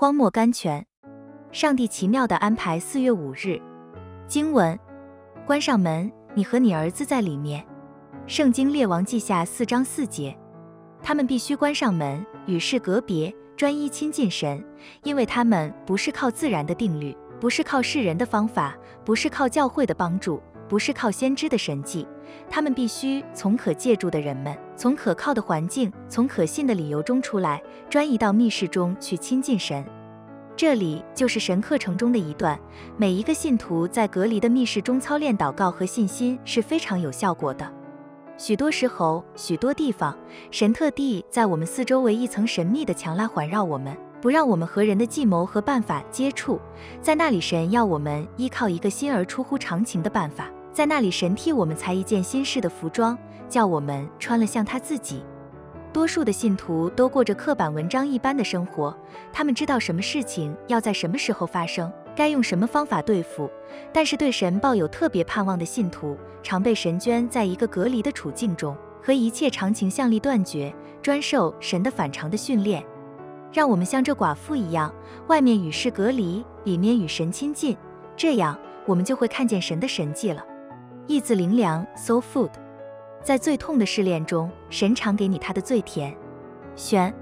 荒漠甘泉。上帝奇妙的安排。四月五日，经文：关上门，你和你儿子在里面。圣经列王记下四章四节。他们必须关上门，与世隔别，专一亲近神，因为他们不是靠自然的定律，不是靠世人的方法，不是靠教会的帮助，不是靠先知的神迹，他们必须从可借助的人们，从可靠的环境，从可信的理由中出来，专一到密室中去亲近神。这里就是神课程中的一段。每一个信徒在隔离的密室中操练祷告和信心是非常有效果的。许多时候，许多地方，神特地在我们四周围一层神秘的墙来环绕我们，不让我们和人的计谋和办法接触。在那里，神要我们依靠一个新而出乎常情的办法。在那里，神替我们裁一件新式的服装，叫我们穿了像他自己。多数的信徒都过着刻板文章一般的生活，他们知道什么事情要在什么时候发生，该用什么方法对付。但是对神抱有特别盼望的信徒，常被神捐在一个隔离的处境中，和一切常情向力断绝，专受神的反常的训练。让我们像这寡妇一样，外面与世隔离，里面与神亲近，这样我们就会看见神的神迹了。意字灵凉，so food。在最痛的试炼中，神常给你他的最甜。选。